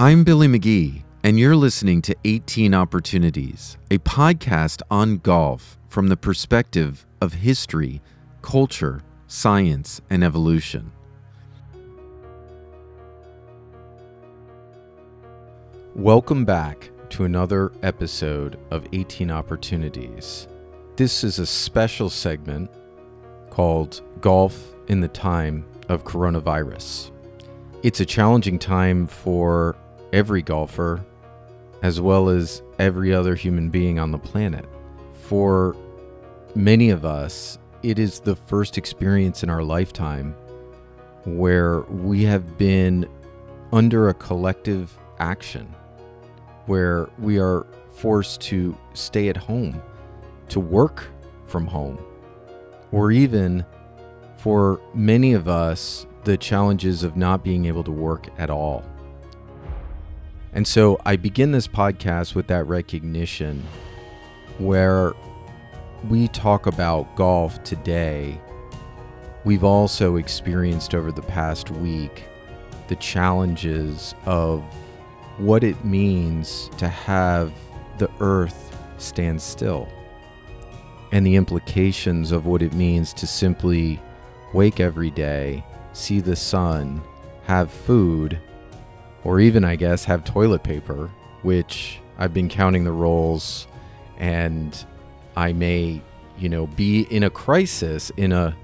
I'm Billy McGee, and you're listening to 18 Opportunities, a podcast on golf from the perspective of history, culture, science, and evolution. Welcome back to another episode of 18 Opportunities. This is a special segment called Golf in the Time of Coronavirus. It's a challenging time for every golfer, as well as every other human being on the planet. For many of us, it is the first experience in our lifetime where we have been under a collective action where we are forced to stay at home, to work from home, or even for many of us, the challenges of not being able to work at all. And so I begin this podcast with that recognition where we talk about golf today. We've also experienced over the past week the challenges of what it means to have the earth stand still and the implications of what it means to simply wake every day, see the sun, have food, or even, I guess, have toilet paper, which I've been counting the rolls and I may, you know, be in a crisis in a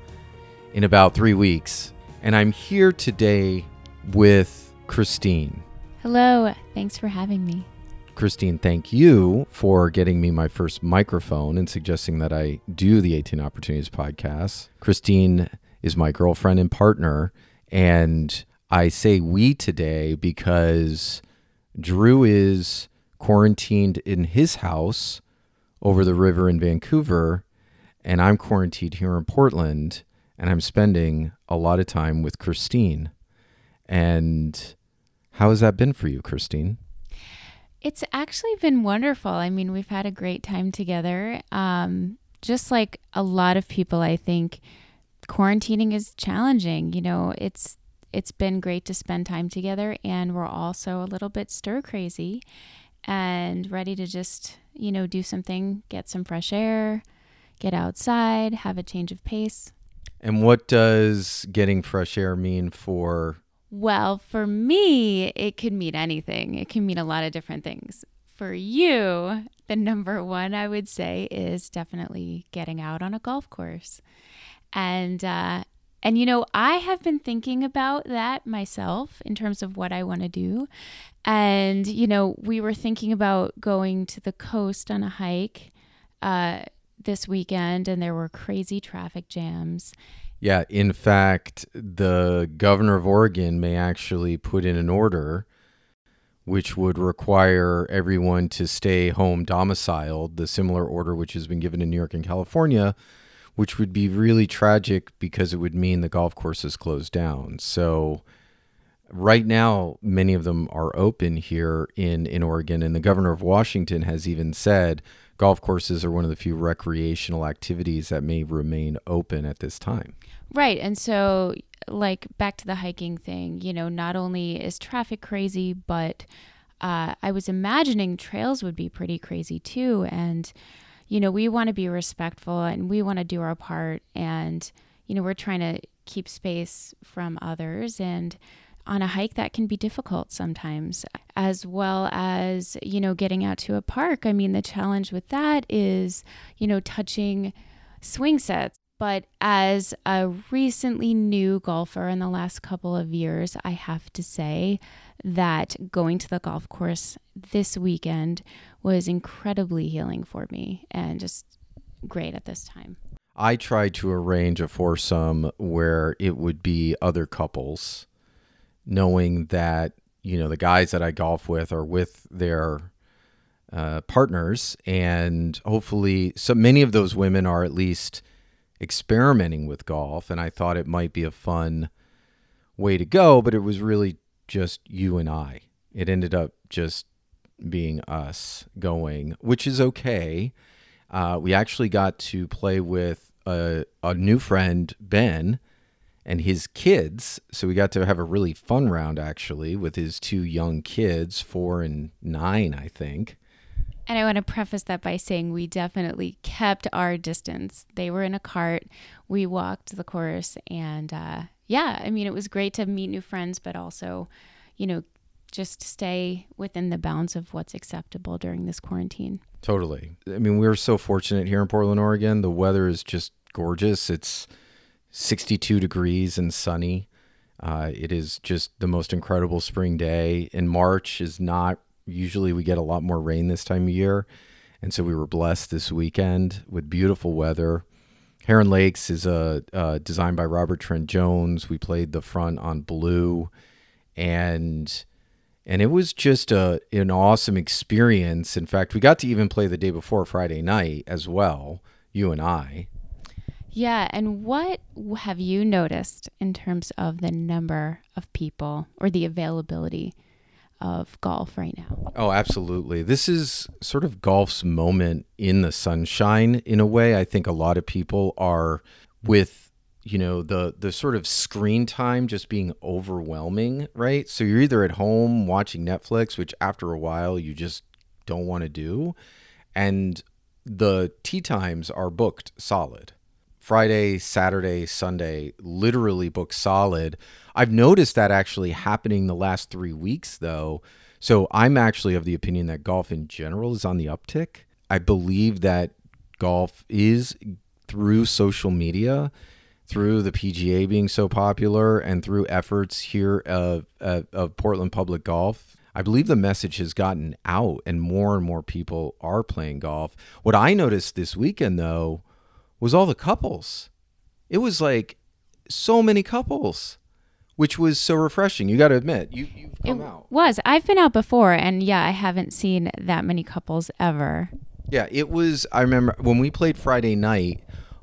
in about 3 weeks. And I'm here today with Christine. Hello, thanks for having me. Christine, thank you for getting me my first microphone and suggesting that I do the 18 Opportunities podcast. Christine is my girlfriend and partner, and I say we today because Drew is quarantined in his house over the river in Vancouver, and I'm quarantined here in Portland, and I'm spending a lot of time with Christine. And how has that been for you, Christine? It's actually been wonderful. I mean, we've had a great time together. Um, just like a lot of people, I think quarantining is challenging. You know, it's it's been great to spend time together, and we're also a little bit stir crazy and ready to just you know do something, get some fresh air, get outside, have a change of pace. And what does getting fresh air mean for well, for me, it could mean anything. It can mean a lot of different things. For you, the number one I would say is definitely getting out on a golf course. And uh, and you know, I have been thinking about that myself in terms of what I want to do. And you know, we were thinking about going to the coast on a hike uh, this weekend, and there were crazy traffic jams. Yeah, in fact, the governor of Oregon may actually put in an order which would require everyone to stay home domiciled, the similar order which has been given in New York and California, which would be really tragic because it would mean the golf courses closed down. So right now many of them are open here in in Oregon and the governor of Washington has even said golf courses are one of the few recreational activities that may remain open at this time. Right. And so, like, back to the hiking thing, you know, not only is traffic crazy, but uh, I was imagining trails would be pretty crazy too. And, you know, we want to be respectful and we want to do our part. And, you know, we're trying to keep space from others. And, on a hike that can be difficult sometimes as well as you know getting out to a park i mean the challenge with that is you know touching swing sets but as a recently new golfer in the last couple of years, I have to say that going to the golf course this weekend was incredibly healing for me and just great at this time. I tried to arrange a foursome where it would be other couples, knowing that, you know, the guys that I golf with are with their uh, partners. And hopefully, so many of those women are at least experimenting with golf, and I thought it might be a fun way to go, but it was really just you and I. It ended up just being us going, which is okay. Uh, we actually got to play with a, a new friend, Ben, and his kids. So we got to have a really fun round actually with his two young kids, four and nine, I think. And I want to preface that by saying we definitely kept our distance. They were in a cart. We walked the course. And uh, yeah, I mean, it was great to meet new friends, but also, you know, just stay within the bounds of what's acceptable during this quarantine. Totally. I mean, we're so fortunate here in Portland, Oregon. The weather is just gorgeous. It's 62 degrees and sunny. Uh, it is just the most incredible spring day. In March is not usually we get a lot more rain this time of year, and so we were blessed this weekend with beautiful weather. Heron Lakes is a uh, designed by Robert Trent Jones. We played the front on blue, and and it was just a an awesome experience. In fact, we got to even play the day before Friday night as well. You and I. Yeah, and what have you noticed in terms of the number of people or the availability of golf right now? Oh, absolutely. This is sort of golf's moment in the sunshine in a way. I think a lot of people are with you know the the sort of screen time just being overwhelming, right? So you're either at home watching Netflix, which after a while you just don't want to do, and the tee times are booked solid Friday, Saturday, Sunday, literally booked solid. I've noticed that actually happening the last three weeks, though. So I'm actually of the opinion that golf in general is on the uptick. I believe that golf is through social media, through the PGA being so popular, and through efforts here of, of, of Portland Public Golf. I believe the message has gotten out and more and more people are playing golf. What I noticed this weekend, though, was all the couples. It was like so many couples, which was so refreshing. You got to admit, you you've come it out. Was I've been out before, and yeah, I haven't seen that many couples ever. Yeah, it was. I remember when we played Friday night.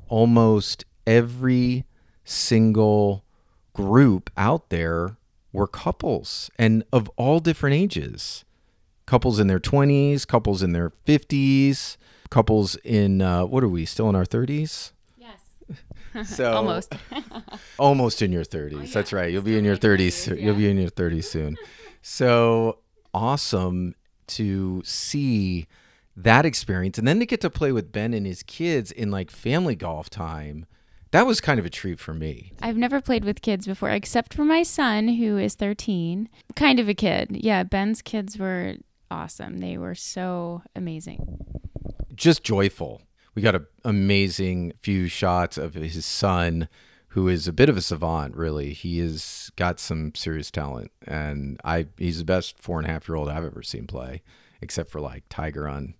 Almost every single group out there were couples and of all different ages couples in their 20s couples in their 50s couples in uh, what are we still in our 30s? Yes. so almost. almost in your 30s. Oh, yeah. That's right. You'll be in your 30s. 30s yeah. You'll be in your 30s soon. So awesome to see that experience and then to get to play with Ben and his kids in like family golf time. That was kind of a treat for me. I've never played with kids before, except for my son, who is 13. Kind of a kid. Yeah, Ben's kids were awesome. They were so amazing just joyful. We got an amazing few shots of his son, who is a bit of a savant. Really, he has got some serious talent, and I he's the best four and a half year old I've ever seen play, except for like Tiger on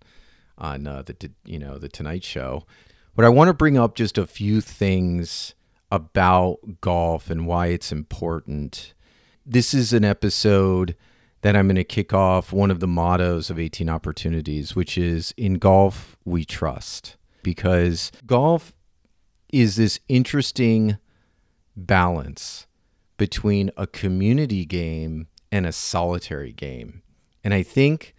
on uh, the you know the Tonight Show. But I want to bring up just a few things about golf and why it's important. This is an episode that I'm going to kick off one of the mottos of 18 Opportunities, which is In golf, we trust. Because golf is this interesting balance between a community game and a solitary game. And I think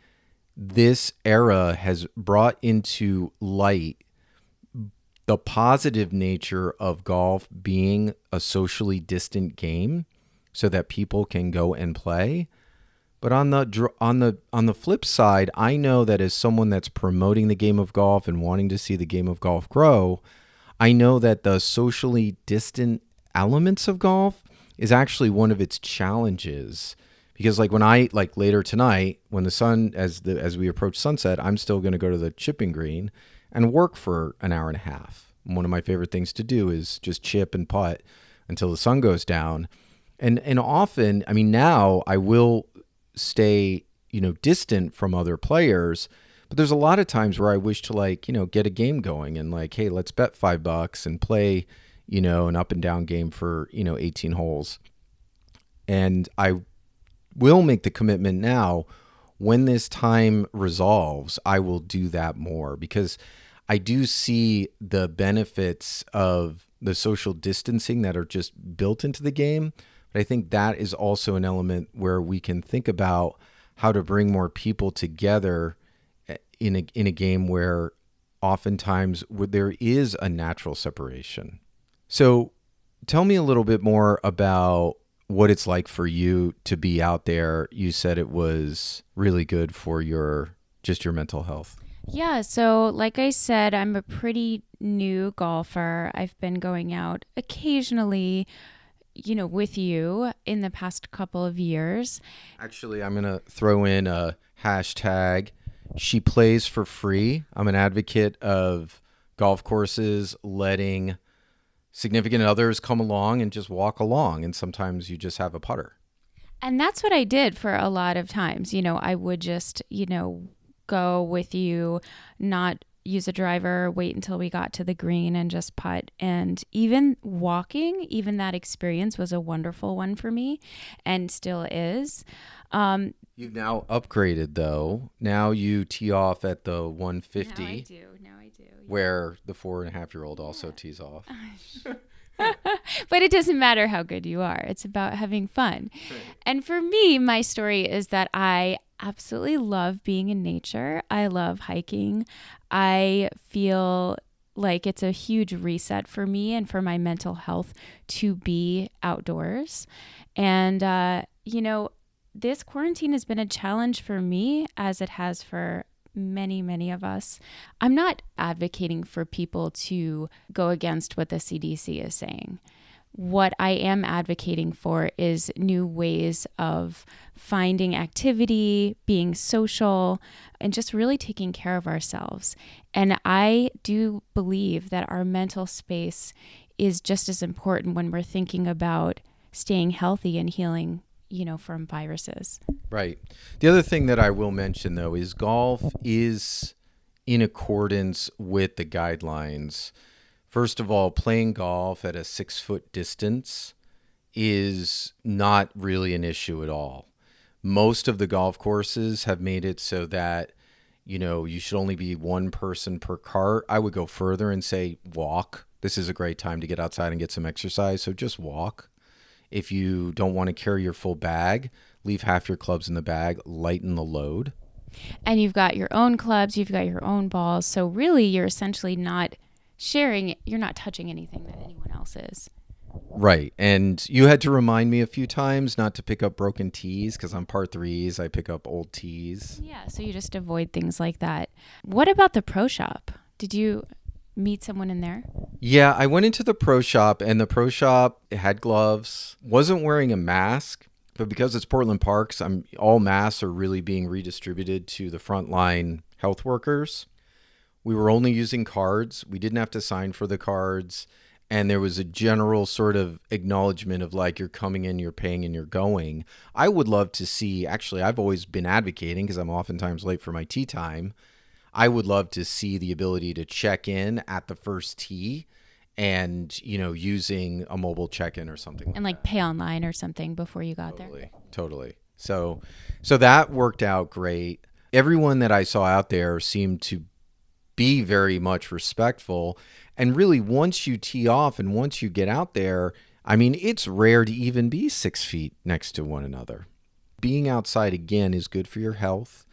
this era has brought into light the positive nature of golf being a socially distant game so that people can go and play. But on the on the on the flip side, I know that as someone that's promoting the game of golf and wanting to see the game of golf grow, I know that the socially distant elements of golf is actually one of its challenges. Because like when I like later tonight when the sun as the as we approach sunset, I'm still going to go to the chipping green and work for an hour and a half. One of my favorite things to do is just chip and putt until the sun goes down. And and often, I mean now I will stay, you know, distant from other players. But there's a lot of times where I wish to like, you know, get a game going and like, hey, let's bet five bucks and play, you know, an up and down game for, you know, 18 holes. And I will make the commitment now when this time resolves, I will do that more because I do see the benefits of the social distancing that are just built into the game. But I think that is also an element where we can think about how to bring more people together eh, in a in a game where oftentimes there is a natural separation. So tell me a little bit more about what it's like for you to be out there. You said it was really good for your just your mental health. Yeah, so like I said, I'm a pretty new golfer. I've been going out occasionally, you know, with you in the past couple of years. Actually, I'm going to throw in a hashtag. She plays for free. I'm an advocate of golf courses letting significant others come along and just walk along. And sometimes you just have a putter. And that's what I did for a lot of times. You know, I would just, you know, go with you, not use a driver, wait until we got to the green and just putt. And even walking, even that experience was a wonderful one for me and still is. Um, You've now upgraded though. Now you tee off at the 150. Now I do. Now I do. yeah. Where the four and a half year old also tees off. but it doesn't matter how good you are. It's about having fun. And for me, my story is that I absolutely love being in nature. I love hiking. I feel like it's a huge reset for me and for my mental health to be outdoors. And, uh, you know, this quarantine has been a challenge for me as it has for many, many of us. I'm not advocating for people to go against what the CDC is saying. What I am advocating for is new ways of finding activity, being social, and just really taking care of ourselves. And I do believe that our mental space is just as important when we're thinking about staying healthy and healing you know, from viruses. Right. The other thing that I will mention, though, is golf is in accordance with the guidelines. First of all, playing golf at a six foot distance is not really an issue at all. Most of the golf courses have made it so that, you know, you should only be one person per cart. I would go further and say walk. This is a great time to get outside and get some exercise. So just walk. If you don't want to carry your full bag, leave half your clubs in the bag, lighten the load. And you've got your own clubs, you've got your own balls. So really, you're essentially not sharing, you're not touching anything that anyone else is. Right. And you had to remind me a few times not to pick up broken tees because on par threes, I pick up old tees. Yeah. So you just avoid things like that. What about the pro shop? Did you meet someone in there? Yeah, I went into the pro shop and the pro shop had gloves, wasn't wearing a mask, but because it's Portland Parks, I'm all masks are really being redistributed to the frontline health workers. We were only using cards. We didn't have to sign for the cards. And there was a general sort of acknowledgement of like, you're coming in, you're paying, and you're going. I would love to see, actually, I've always been advocating because I'm oftentimes late for my tee time I would love to see the ability to check in at the first tee and, you know, using a mobile check in or something like and like that. pay online or something before you got totally, there. Totally. So so that worked out great. Everyone that I saw out there seemed to be very much respectful. And really once you tee off and once you get out there, I mean, it's rare to even be six feet next to one another. Being outside again is good for your health.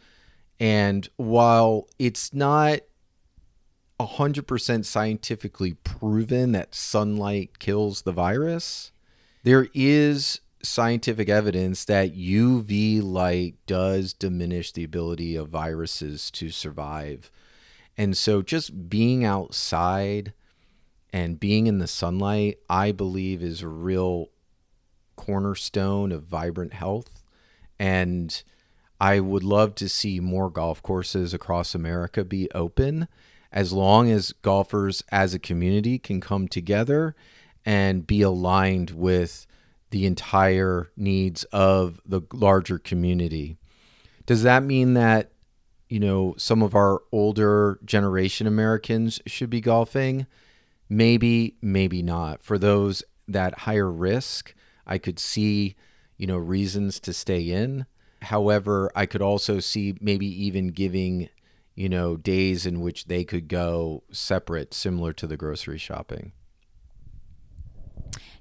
And while it's not 100% scientifically proven that sunlight kills the virus, there is scientific evidence that UV light does diminish the ability of viruses to survive. And so just being outside and being in the sunlight, I believe, is a real cornerstone of vibrant health. And I would love to see more golf courses across America be open as long as golfers as a community can come together and be aligned with the entire needs of the larger community. Does that mean that, you know, some of our older generation Americans should be golfing? Maybe, maybe not. For those that higher risk, I could see, you know, reasons to stay in. However, I could also see maybe even giving, you know, days in which they could go separate, similar to the grocery shopping.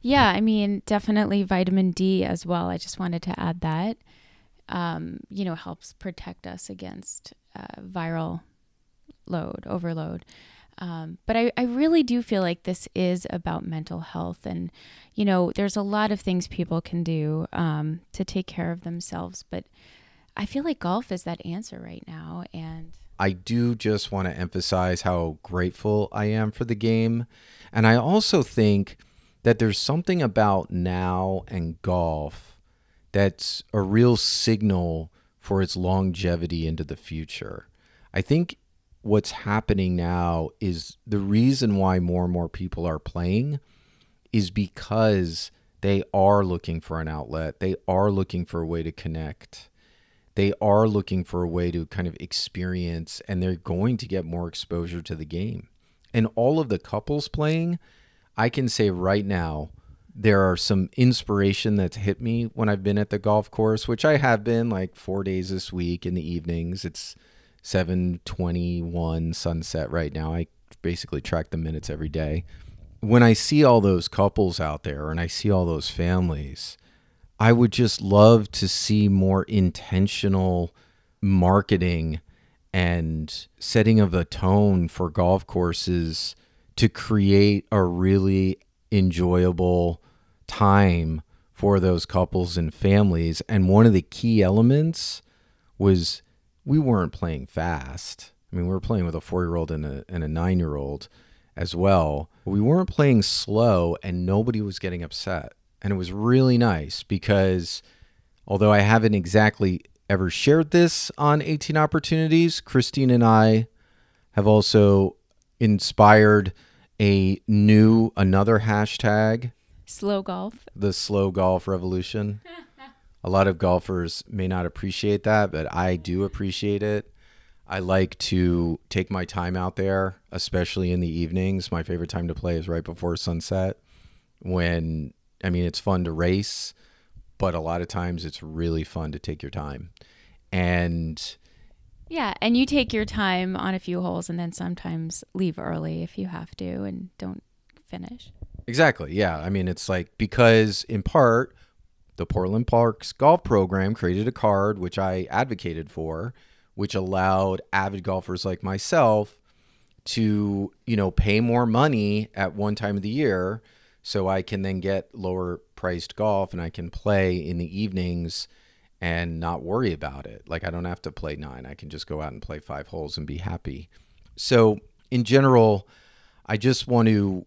Yeah, I mean, definitely vitamin D as well. I just wanted to add that. Um, you know, helps protect us against uh, viral load, overload. Um, but I, I really do feel like this is about mental health. And, you know, there's a lot of things people can do um, to take care of themselves. But I feel like golf is that answer right now. And I do just want to emphasize how grateful I am for the game. And I also think that there's something about now and golf that's a real signal for its longevity into the future. I think what's happening now is the reason why more and more people are playing is because they are looking for an outlet. They are looking for a way to connect. They are looking for a way to kind of experience, and they're going to get more exposure to the game. And all of the couples playing, I can say right now, there are some inspiration that's hit me when I've been at the golf course, which I have been like four days this week in the evenings. It's 721 sunset right now. I basically track the minutes every day. When I see all those couples out there and I see all those families, I would just love to see more intentional marketing and setting of a tone for golf courses to create a really enjoyable time for those couples and families. And one of the key elements was we weren't playing fast. I mean, we were playing with a four year old and a, and a nine year old as well. We weren't playing slow and nobody was getting upset. And it was really nice because although I haven't exactly ever shared this on 18 opportunities, Christine and I have also inspired a new, another hashtag slow golf. The slow golf revolution. a lot of golfers may not appreciate that, but I do appreciate it. I like to take my time out there, especially in the evenings. My favorite time to play is right before sunset when I mean it's fun to race, but a lot of times it's really fun to take your time. And yeah, and you take your time on a few holes and then sometimes leave early if you have to and don't finish. Exactly. Yeah. I mean, it's like because in part the Portland Parks golf program created a card which I advocated for, which allowed avid golfers like myself to, you know, pay more money at one time of the year so I can then get lower priced golf and I can play in the evenings and not worry about it. Like I don't have to play 9. I can just go out and play 5 holes and be happy. So, in general, I just want to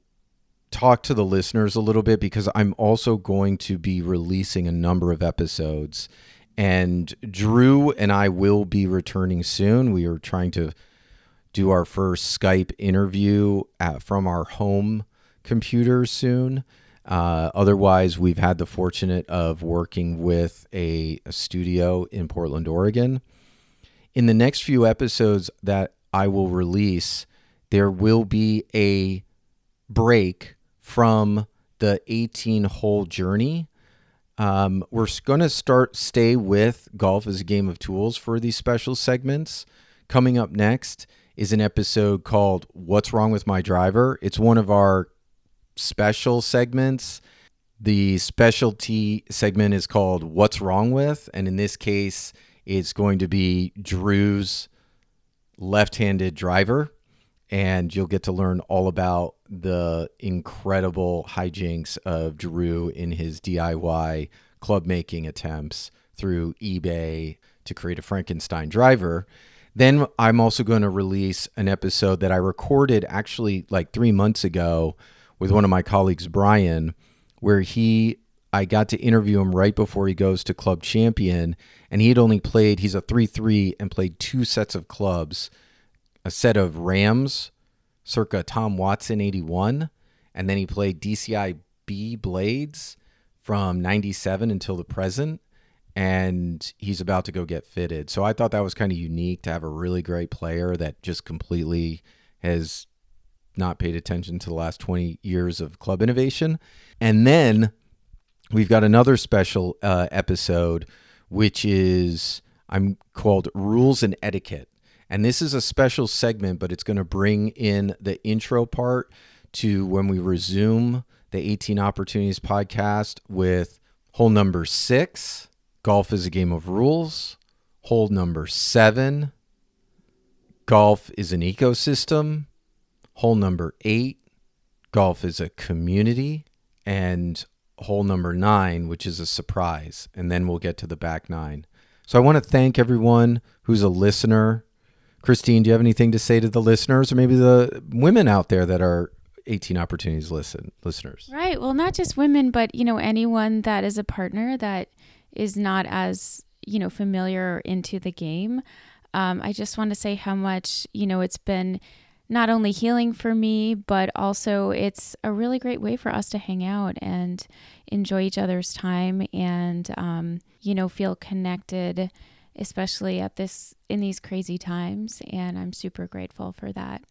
talk to the listeners a little bit because I'm also going to be releasing a number of episodes. And Drew and I will be returning soon. We are trying to do our first Skype interview at, from our home computer soon. Uh, otherwise, we've had the fortunate of working with a, a studio in Portland, Oregon. In the next few episodes that I will release, there will be a break from the 18 hole journey. Um, we're going to start stay with golf as a game of tools for these special segments. Coming up next is an episode called What's Wrong with My Driver. It's one of our special segments. The specialty segment is called What's Wrong with, and in this case, it's going to be Drew's left handed driver and you'll get to learn all about the incredible hijinks of Drew in his DIY club making attempts through eBay to create a Frankenstein driver. Then I'm also going to release an episode that I recorded actually like three months ago with one of my colleagues, Brian, where he I got to interview him right before he goes to Club Champion, and he had only played. He's a three three and played two sets of clubs a set of Rams circa Tom Watson 81. And then he played DCI B Blades from 97 until the present. And he's about to go get fitted. So I thought that was kind of unique to have a really great player that just completely has not paid attention to the last 20 years of club innovation. And then we've got another special uh, episode, which is I'm called Rules and Etiquette. And this is a special segment, but it's going to bring in the intro part to when we resume the 18 Opportunities podcast with hole number six Golf is a game of rules. Hole number seven Golf is an ecosystem. Hole number eight, golf is a community. And hole number nine, which is a surprise. And then we'll get to the back nine. So I want to thank everyone who's a listener. Christine, do you have anything to say to the listeners or maybe the women out there that are 18 opportunities listen listeners? Right. Well, not just women, but you know anyone that is a partner that is not as you know familiar into the game. Um, I just want to say how much you know it's been not only healing for me, but also it's a really great way for us to hang out and enjoy each other's time and, um, you know, feel connected, especially at this in these crazy times. And I'm super grateful for that.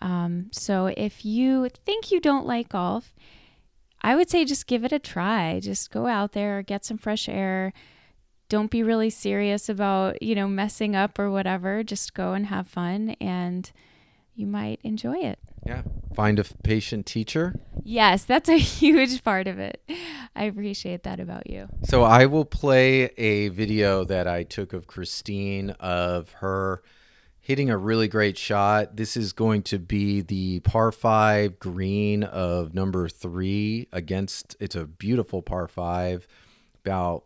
Um, so if you think you don't like golf, I would say just give it a try. Just go out there, get some fresh air. Don't be really serious about, you know, messing up or whatever. Just go and have fun and you might enjoy it. Yeah. Find a patient teacher. Yes, that's a huge part of it. I appreciate that about you. So I will play a video that I took of Christine of her hitting a really great shot. This is going to be the par 5 green of number 3 against it's a beautiful par 5 about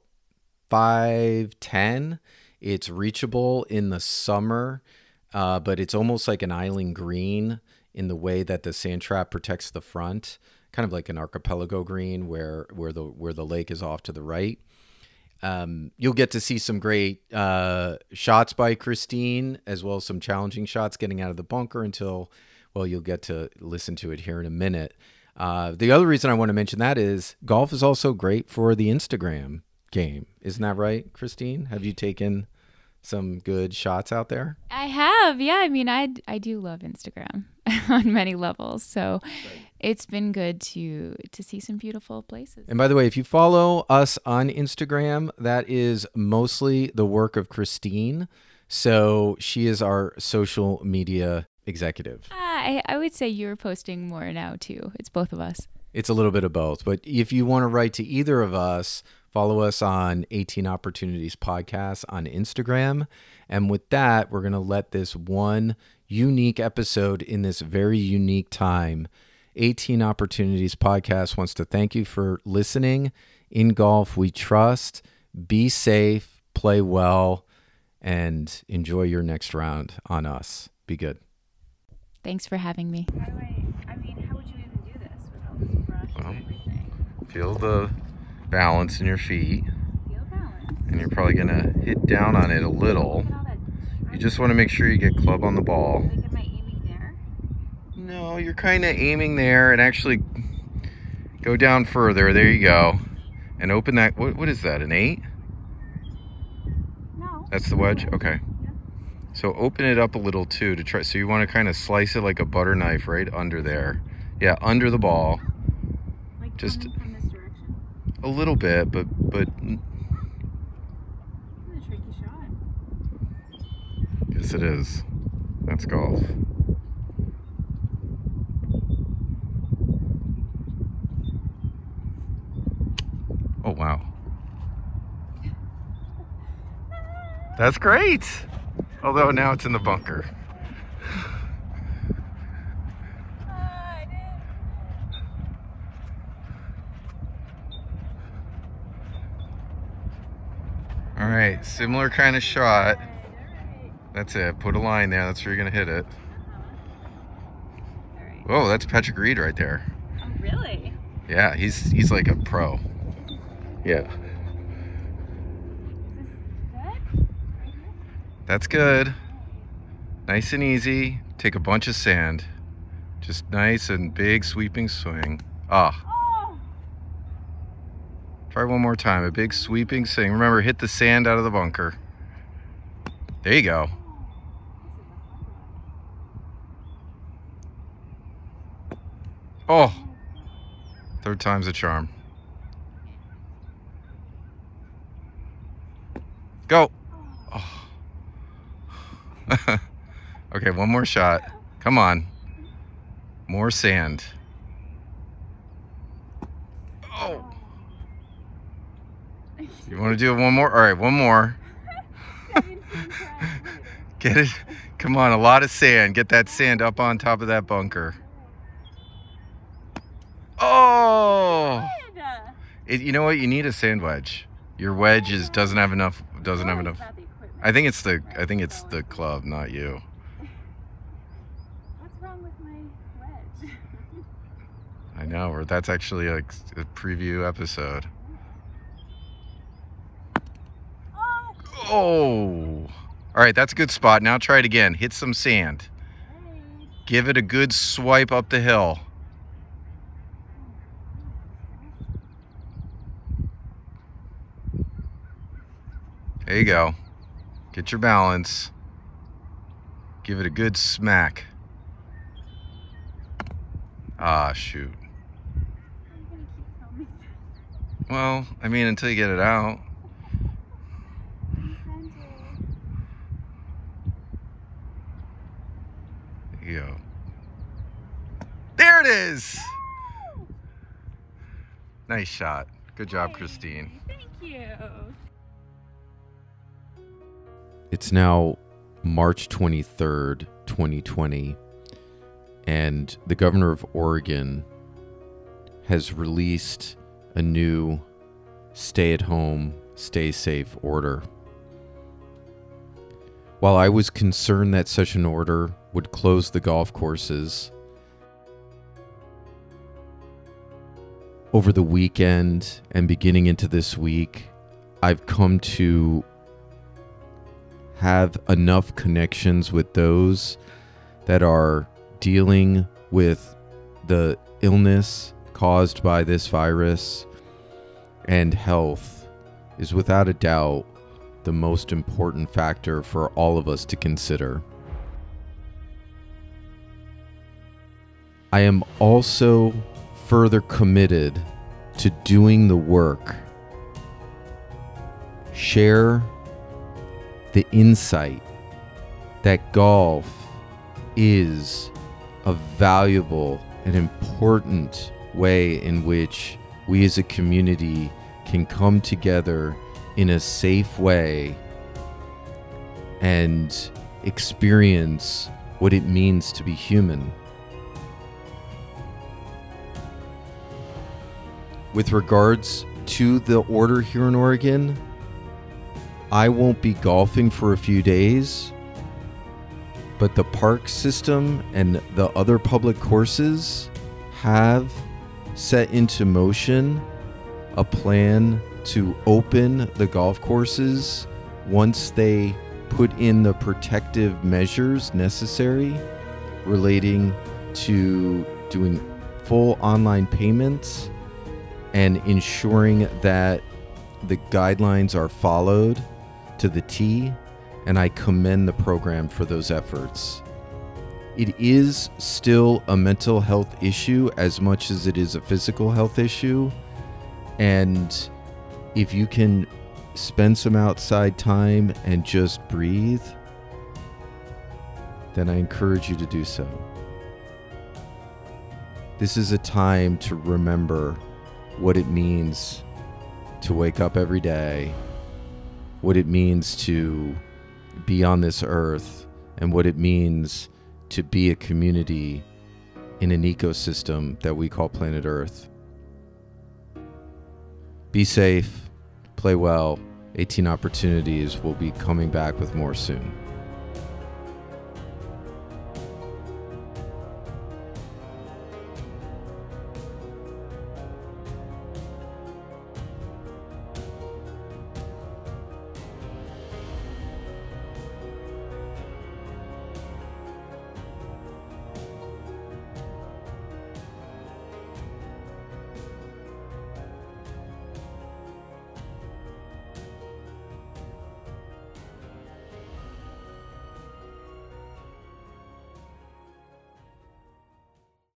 510. It's reachable in the summer uh, but it's almost like an island green in the way that the sand trap protects the front, kind of like an archipelago green where where the where the lake is off to the right. Um, you'll get to see some great uh, shots by Christine, as well as some challenging shots getting out of the bunker until, well, you'll get to listen to it here in a minute. Uh, the other reason I want to mention that is golf is also great for the Instagram game. Isn't that right, Christine? Have you taken some good shots out there? I have. Yeah, I mean, I I do love Instagram on many levels. So right. it's been good to to see some beautiful places. And by the way, if you follow us on Instagram, that is mostly the work of Christine. So she is our social media executive. Uh, I I would say you're posting more now too. It's both of us. It's a little bit of both, but if you want to write to either of us, Follow us on 18 Opportunities Podcast on Instagram. And with that, we're going to let this one unique episode in this very unique time. 18 Opportunities Podcast wants to thank you for listening. In golf, we trust. Be safe, play well, and enjoy your next round on us. Be good. Thanks for having me. I mean, how would you even do this with all this brush well, and everything? Feel the balance in your feet. And you're probably going to hit down on it a little. You just want to make sure you get club on the ball. No, you're kind of aiming there and actually go down further. There you go. And open that. What, what is that, an 8? No. That's the wedge? Okay. So open it up a little too to try. So you want to kind of slice it like a butter knife right under there. Yeah, under the ball. Like just a little bit, but but. Yes, it is. That's golf. Oh wow. That's great. Although now it's in the bunker. All right, similar kind of shot. That's it. Put a line there. That's where you're gonna hit it. Oh, that's Patrick Reed right there. Oh, really? Yeah, he's he's like a pro. Yeah. Good? That's good. Nice and easy. Take a bunch of sand. Just nice and big sweeping swing. Ah. Try one more time. A big sweeping swing. Remember, hit the sand out of the bunker. There you go. Oh, third time's a charm. Go. Oh. okay, one more shot. Come on. More sand. Oh. You want to do it one more? All right, one more. Get it. Come on, a lot of sand. Get that sand up on top of that bunker. Oh! It, you know what? You need a sand wedge. Your wedge is doesn't have enough. Doesn't have oh, enough. the equipment. I think it's the. I think it's the club, not you. What's wrong with my wedge? I know. Or that's actually like a preview episode. Oh! All right, that's a good spot. Now try it again. Hit some sand. Give it a good swipe up the hill. There you go. Get your balance. Give it a good smack. Ah, shoot. Are you gonna keep filming? Well, I mean, until you get it out. You sent it. There you go. There it is! Nice shot. Good job, Hey, Christine. Thank you. It's now March 23rd, 2020, and the governor of Oregon has released a new stay at home, stay safe order. While I was concerned that such an order would close the golf courses, over the weekend and beginning into this week, I've come to have enough connections with those that are dealing with the illness caused by this virus and health is without a doubt the most important factor for all of us to consider. I am also further committed to doing the work. Share the insight that golf is a valuable and important way in which we as a community can come together in a safe way and experience what it means to be human. With regards to the order here in Oregon, I won't be golfing for a few days, but the park system and the other public courses have set into motion a plan to open the golf courses once they put in the protective measures necessary relating to doing full online payments and ensuring that the guidelines are followed to the T, and I commend the program for those efforts. It is still a mental health issue as much as it is a physical health issue. And if you can spend some outside time and just breathe, then I encourage you to do so. This is a time to remember what it means to wake up every day, what it means to be on this earth, and what it means to be a community in an ecosystem that we call planet Earth. Be safe, play well. 18 Opportunities will be coming back with more soon.